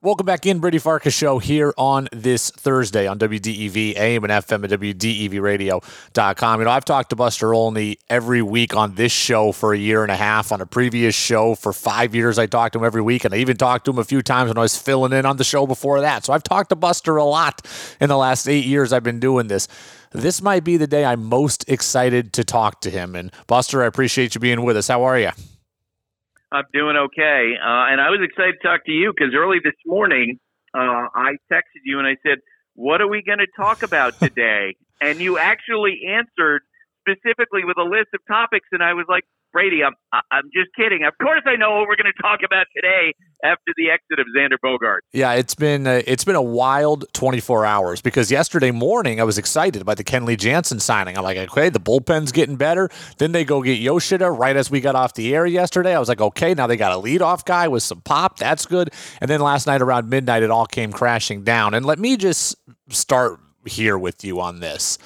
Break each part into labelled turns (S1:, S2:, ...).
S1: Welcome back in, Brady Farkas show here on this Thursday on WDEV, AM and FM at WDEVradio.com. You know, I've talked to Buster Olney every week on this show for a year and a half. On a previous show for five years, I talked to him every week, and I even talked to him a few times when I was filling in on the show before that. So I've talked to Buster a lot in the last eight years I've been doing this. This might be the day I'm most excited to talk to him. And Buster, I appreciate you being with us. How are you?
S2: I'm doing okay. Uh, and I was excited to talk to you because early this morning, uh, I texted you and I said, What are we going to talk about today? and you actually answered specifically with a list of topics. And I was like, Brady, I'm I'm just kidding. Of course, I know what we're going to talk about today after the exit of Xander Bogaerts.
S1: Yeah, it's been a, it's been a wild 24 hours because yesterday morning I was excited about the Kenley Jansen signing. I'm like, okay, the bullpen's getting better. Then they go get Yoshida right as we got off the air yesterday. I was like, okay, now they got a leadoff guy with some pop. That's good. And then last night around midnight, it all came crashing down. And let me just start here with you on this.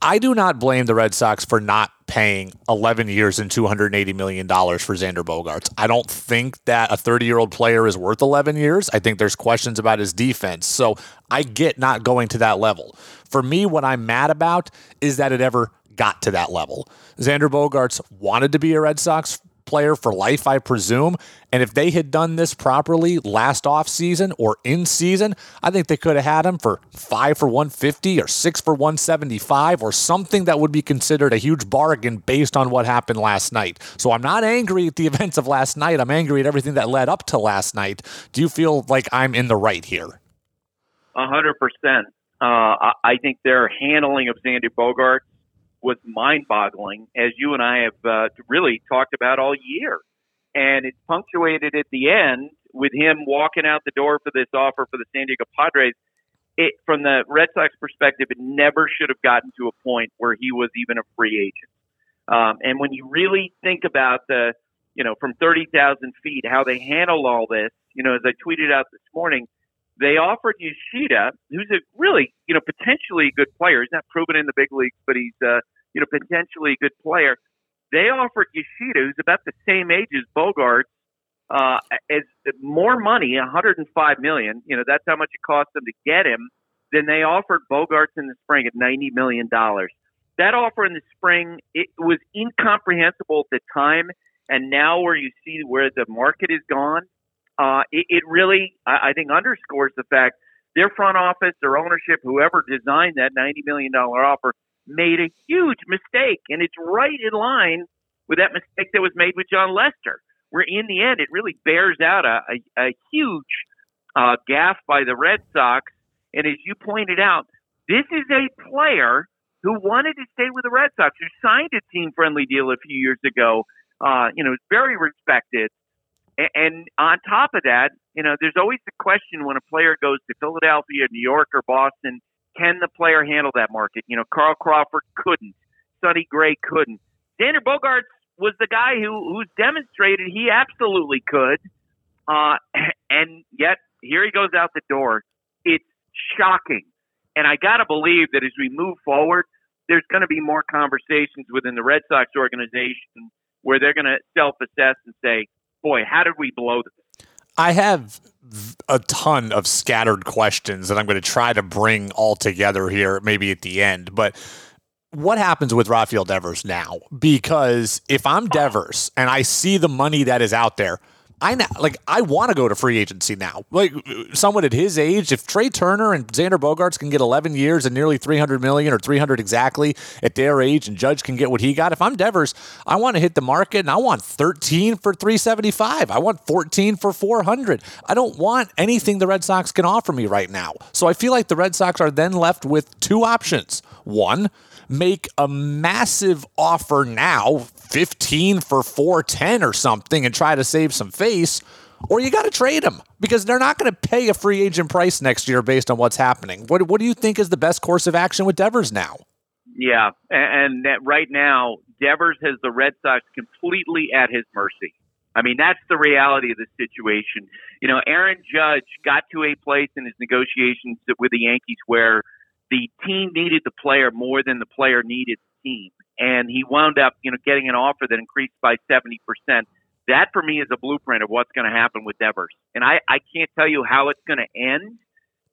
S1: I do not blame the Red Sox for not paying 11 years and $280 million for Xander Bogaerts. I don't think that a 30 year old player is worth 11 years. I think there's questions about his defense. So I get not going to that level. For me, what I'm mad about is that it ever got to that level. Xander Bogaerts wanted to be a Red Sox player for life, I presume. And if they had done this properly last offseason or in season, I think they could have had him for five for 150 or six for 175 or something that would be considered a huge bargain based on what happened last night. So I'm not angry at the events of last night. I'm angry at everything that led up to last night. Do you feel like I'm in the right here?
S2: A hundred percent. Uh, I think their handling of Xander Bogaerts was mind-boggling, as you and I have uh, really talked about all year. And it's punctuated at the end with him walking out the door for this offer for the San Diego Padres. It, from the Red Sox perspective, it never should have gotten to a point where he was even a free agent. Um, and when you really think about the, you know, from 30,000 feet, how they handle all this, you know, as I tweeted out this morning, they offered Yoshida, who's a really, you know, potentially good player. He's not proven in the big leagues, but he's, uh, you know, potentially a good player. They offered Yoshida, who's about the same age as Bogaerts, uh, as more money, 105 million. You know, that's how much it cost them to get him. Then they offered Bogaerts in the spring at 90 million dollars. That offer in the spring it was incomprehensible at the time, and now where you see where the market is gone, uh, it, it really, I, I think, underscores the fact their front office, their ownership, whoever designed that $90 million offer, made a huge mistake. And it's right in line with that mistake that was made with Jon Lester, where in the end, it really bears out a, a, a huge uh, gaffe by the Red Sox. And as you pointed out, this is a player who wanted to stay with the Red Sox, who signed a team friendly deal a few years ago. Uh, you know, it's very respected. And on top of that, you know, there's always the question when a player goes to Philadelphia, New York, or Boston, can the player handle that market? You know, Carl Crawford couldn't. Sonny Gray couldn't. Xander Bogaerts was the guy who who's demonstrated he absolutely could. Uh, and yet here he goes out the door. It's shocking. And I got to believe that as we move forward, there's going to be more conversations within the Red Sox organization where they're going to self assess and say, boy, how did we blow this?
S1: I have a ton of scattered questions that I'm going to try to bring all together here, maybe at the end. But what happens with Rafael Devers now? Because if I'm Devers and I see the money that is out there, I now, like I want to go to free agency now. Like someone at his age, if Trea Turner and Xander Bogaerts can get 11 years and nearly 300 million or 300 exactly at their age, and Judge can get what he got. If I'm Devers, I want to hit the market and I want 13 for 375. I want 14 for 400. I don't want anything the Red Sox can offer me right now. So I feel like the Red Sox are then left with two options. One, make a massive offer now, 15 for 410 or something, and try to save some face, or you got to trade him because they're not going to pay a free agent price next year based on what's happening. What, what do you think is the best course of action with Devers now?
S2: Yeah, and, and right now, Devers has the Red Sox completely at his mercy. I mean, that's the reality of the situation. You know, Aaron Judge got to a place in his negotiations with the Yankees where – the team needed the player more than the player needed the team. And he wound up, you know, getting an offer that increased by 70%. that for me is a blueprint of what's going to happen with Devers. And I, I can't tell you how it's going to end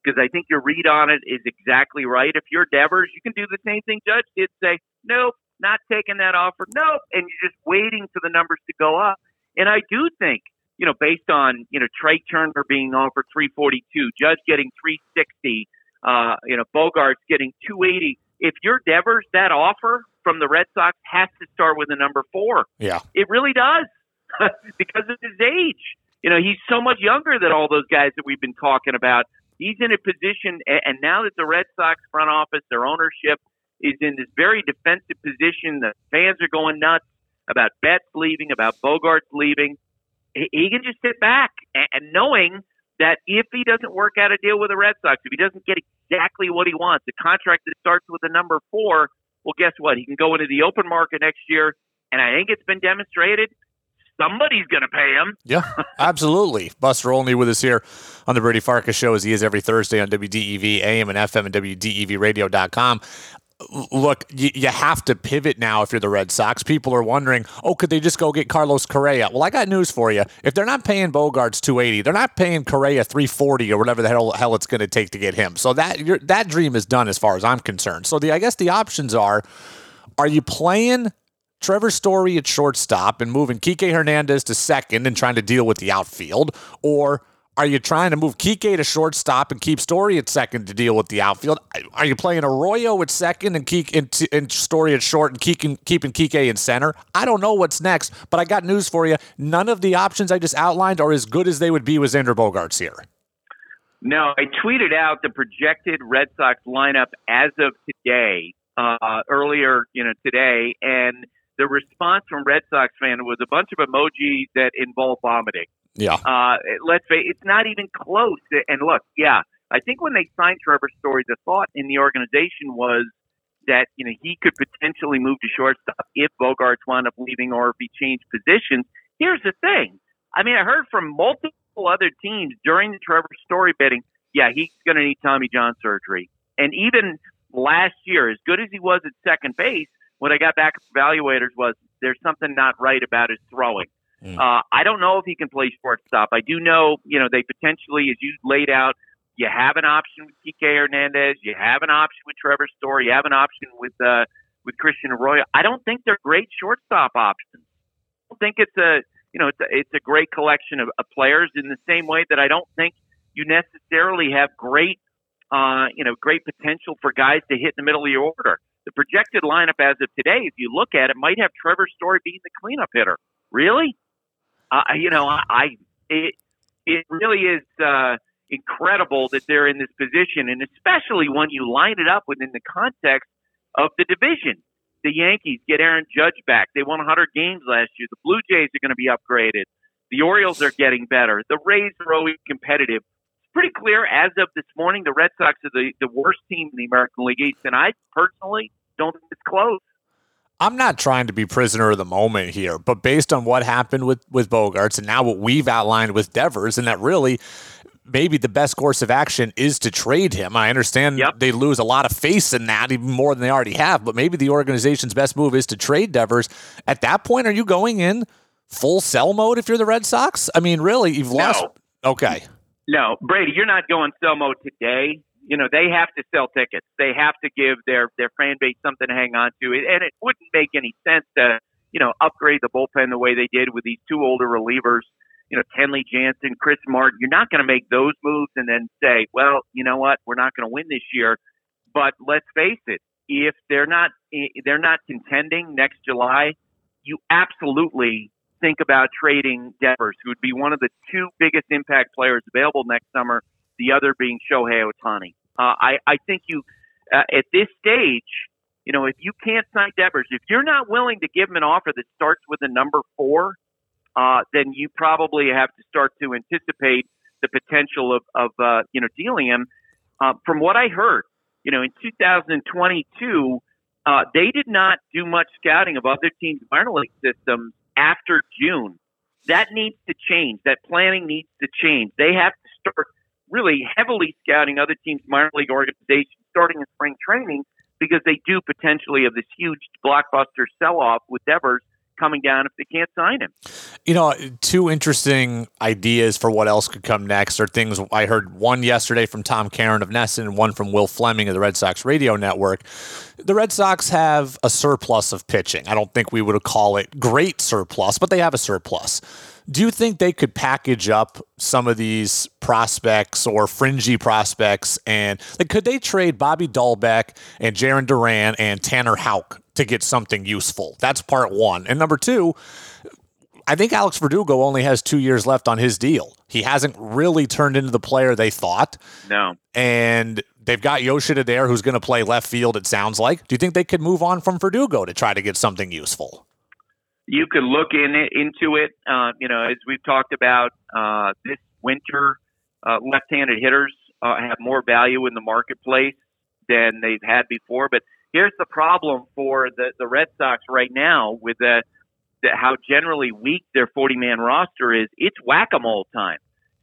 S2: because I think your read on it is exactly right. If you're Devers, you can do the same thing Judge did say, nope, not taking that offer, nope, and you're just waiting for the numbers to go up. And I do think, you know, based on, you know, Trea Turner being offered 342, Judge getting 360, uh, you know, Bogaerts getting 280. If you're Devers, that offer from the Red Sox has to start with a number four.
S1: Yeah.
S2: It really does because of his age. You know, he's so much younger than all those guys that we've been talking about. He's in a position, and now that the Red Sox front office, their ownership is in this very defensive position, the fans are going nuts about Betts leaving, about Bogaerts leaving. He can just sit back and knowing that if he doesn't work out a deal with the Red Sox, if he doesn't get exactly what he wants, a contract that starts with a number four, well, guess what? He can go into the open market next year, and I think it's been demonstrated somebody's going to pay him.
S1: Yeah, absolutely. Buster Olney with us here on the Brady Farkas Show as he is every Thursday on WDEV AM and FM and WDEVradio.com look, you, you, have to pivot now if you're the Red Sox. People are wondering, oh, could they just go get Carlos Correa? Well, I got news for you. If they're not paying Bogaerts 280, they're not paying Correa 340 or whatever the hell, hell it's going to take to get him. So that that dream is done as far as I'm concerned. So the I guess the options are: Are you playing? Trevor Story at shortstop and moving Kike Hernandez to second and trying to deal with the outfield, or are you trying to move Kike to shortstop and keep Story at second to deal with the outfield? Are you playing Arroyo at second and Kike and, and Story at short and keeping keeping Kike in center? I don't know what's next, but I got news for you. None of the options I just outlined are as good as they would be with Xander Bogaerts here.
S2: No, I tweeted out the projected Red Sox lineup as of today, uh, earlier, you know, today, and the response from Red Sox fan was a bunch of emojis that involve vomiting.
S1: Yeah.
S2: Uh, let's say it's not even close. And look, yeah, I think when they signed Trevor Story, the thought in the organization was that you know he could potentially move to shortstop if Bogaerts wound up leaving or if he changed positions. Here's the thing. I mean, I heard from multiple other teams during the Trevor Story bidding. Yeah, he's going to need Tommy John surgery. And even last year, as good as he was at second base, what I got back from evaluators was there's something not right about his throwing. Mm. Uh, I don't know if he can play shortstop. I do know, you know, they potentially, as you laid out, you have an option with Kike Hernandez, you have an option with Trevor Story, you have an option with uh, with Christian Arroyo. I don't think they're great shortstop options. I don't think it's a you know it's a, it's a great collection of, of players in the same way that I don't think you necessarily have great uh, you know great potential for guys to hit in the middle of your order. The projected lineup as of today, if you look at it, might have Trevor Story being the cleanup hitter. Really? uh, you know, I it it really is uh, incredible that they're in this position, and especially when you line it up within the context of the division. The Yankees get Aaron Judge back. They won 100 games last year. The Blue Jays are going to be upgraded. The Orioles are getting better. The Rays are always competitive. Pretty clear as of this morning, the Red Sox are the, the worst team in the American League East, and I personally don't think it's close.
S1: I'm not trying to be prisoner of the moment here, but based on what happened with with Bogaerts and now what we've outlined with Devers, and that really maybe the best course of action is to trade him. I understand
S2: yep.
S1: they lose a lot of face in that, even more than they already have, but maybe the organization's best move is to trade Devers. At that point, are you going in full sell mode if you're the Red Sox? I mean, really, you've
S2: no.
S1: lost. Okay.
S2: No, Brady, you're not going sell mode today you know they have to sell tickets. They have to give their their fan base something to hang on to, and it wouldn't make any sense to you know upgrade the bullpen the way they did with these two older relievers. You know, Kenley Jansen, Chris Martin. You're not going to make those moves and then say, well, you know what, we're not going to win this year. But let's face it, if they're not eh, they're not contending next July, you absolutely think about trading Devers, who would be one of the two biggest impact players available next summer the other being Shohei Ohtani. Uh, I, I think you, uh, at this stage, you know, if you can't sign Devers, if you're not willing to give him an offer that starts with a number four, uh, then you probably have to start to anticipate the potential of, of uh, you know, dealing him. Uh, from what I heard, you know, in 2022, uh, they did not do much scouting of other teams' minor league systems after June. That needs to change. That planning needs to change. They have to start really heavily scouting other teams' minor league organizations starting in spring training because they do potentially have this huge blockbuster sell off with Devers coming down if they can't sign him.
S1: You know, two interesting ideas for what else could come next are things I heard one yesterday from Tom Caron of NESN and one from Will Fleming of the Red Sox radio network. The Red Sox have a surplus of pitching. I don't think we would call it great surplus, but they have a surplus. Do you think they could package up some of these prospects or fringy prospects and like, could they trade Bobby Dalbec and Jarren Duran and Tanner Houck to get something useful? That's part one. And number two, I think Alex Verdugo only has two years left on his deal. He hasn't really turned into the player they thought.
S2: No.
S1: And they've got Yoshida there who's going to play left field, it sounds like. Do you think they could move on from Verdugo to try to get something useful?
S2: you could look in it, into it. Uh, you know, as we've talked about uh, this winter, uh, left-handed hitters uh, have more value in the marketplace than they've had before. But here's the problem for the the Red Sox right now with the, the how generally weak their 40-man roster is. It's whack-a-mole time.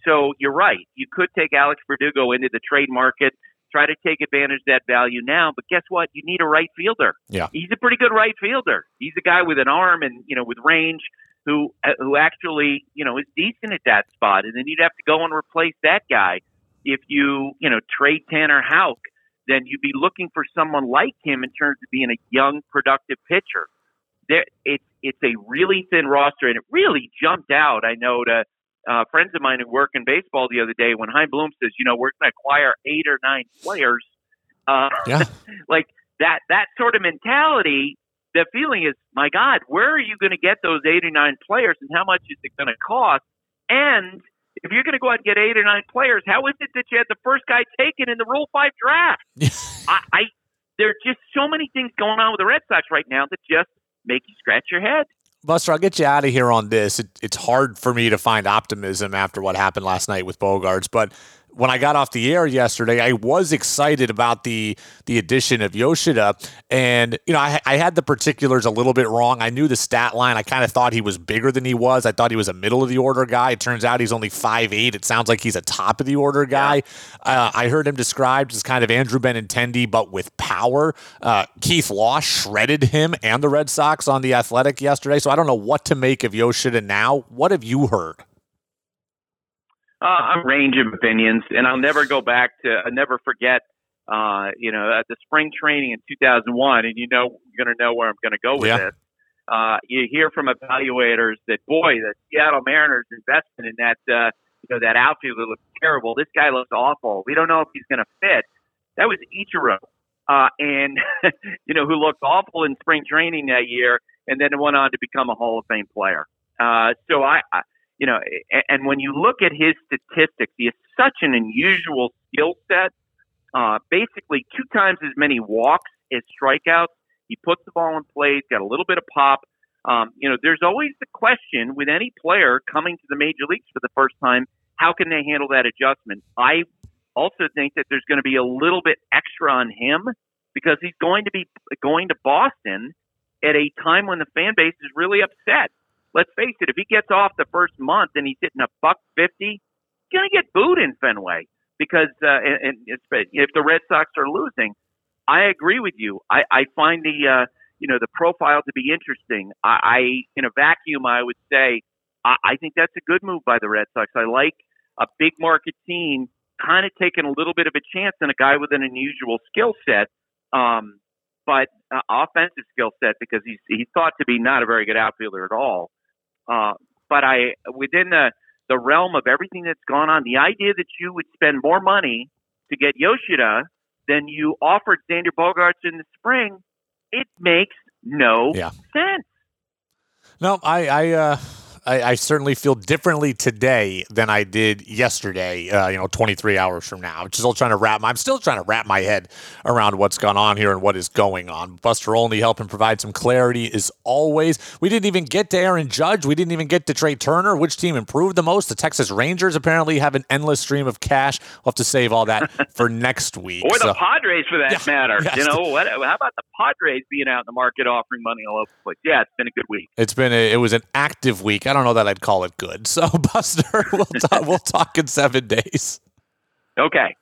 S2: So you're right. You could take Alex Verdugo into the trade market try to take advantage of that value now. But guess what? You need a right fielder.
S1: Yeah,
S2: he's a pretty good right fielder. He's a guy with an arm and you know with range who who actually you know is decent at that spot. And then you'd have to go and replace that guy if you you know trade Tanner Houck. Then you'd be looking for someone like him in terms of being a young, productive pitcher. There, it's it's a really thin roster, and it really jumped out. I know to uh, friends of mine who work in baseball the other day when Chaim Bloom says, you know, we're going to acquire eight or nine players. Uh,
S1: yeah.
S2: like that, that sort of mentality, the feeling is, my God, where are you going to get those eight or nine players and how much is it going to cost? And if you're going to go out and get eight or nine players, how is it that you had the first guy taken in the Rule 5 draft? I, I, there are just so many things going on with the Red Sox right now that just make you scratch your head.
S1: Buster, I'll get you out of here on this. It, it's hard for me to find optimism after what happened last night with Bogaerts, but when I got off the air yesterday, I was excited about the the addition of Yoshida, and you know I, I had the particulars a little bit wrong. I knew the stat line. I kind of thought he was bigger than he was. I thought he was a middle of the order guy. It turns out he's only five eight. It sounds like he's a top of the order guy. Uh, I heard him described as kind of Andrew Benintendi, but with power. Uh, Keith Law shredded him and the Red Sox on the Athletic yesterday. So I don't know what to make of Yoshida now. What have you heard?
S2: Uh, a range of opinions, and I'll never go back to. I never forget. Uh, you know, at the spring training in 2001, and you know, you're going to know where I'm going to go with yeah. this. Uh, you hear from evaluators that boy, the Seattle Mariners investment in that, uh, you know, that outfielder looks terrible. This guy looks awful. We don't know if he's going to fit. That was Ichiro, uh, and you know, who looked awful in spring training that year, and then went on to become a Hall of Fame player. Uh, so I, I you know, and when you look at his statistics, he has such an unusual skill set. Uh, basically, two times as many walks as strikeouts. He puts the ball in play. He's got a little bit of pop. Um, you know, there's always the question with any player coming to the major leagues for the first time, how can they handle that adjustment? I also think that there's going to be a little bit extra on him because he's going to be going to Boston at a time when the fan base is really upset let's face it, if he gets off the first month and he's hitting a buck fifty, he's going to get booed in Fenway because uh, and, and if the Red Sox are losing, I agree with you. I, I find the uh, you know the profile to be interesting. I, I in a vacuum, I would say I, I think that's a good move by the Red Sox. I like a big market team kind of taking a little bit of a chance on a guy with an unusual skill set. Um, but uh, offensive skill set because he's he's thought to be not a very good outfielder at all. Uh, but I, within the, the realm of everything that's gone on, the idea that you would spend more money to get Yoshida than you offered Xander Bogaerts in the spring, it makes no yeah. sense.
S1: No, I, I, uh, I, I, certainly feel differently today than I did yesterday. Uh, you know, 23 hours from now. I'm still trying to wrap. My, I'm still trying to wrap my head around what's gone on here and what is going on. Buster Olney helping provide some clarity as always. We didn't even get to Aaron Judge. We didn't even get to Trea Turner. Which team improved the most? The Texas Rangers apparently have an endless stream of cash. We'll have to save all that for next week.
S2: Or the so, Padres, for that yeah, matter. Yes. You know, what, how about the Padres being out in the market offering money all over the place? Yeah, it's been a good week.
S1: It's been a, it was an active week. I don't know that I'd call it good. So, Buster, we'll talk, we'll talk in seven days.
S2: Okay.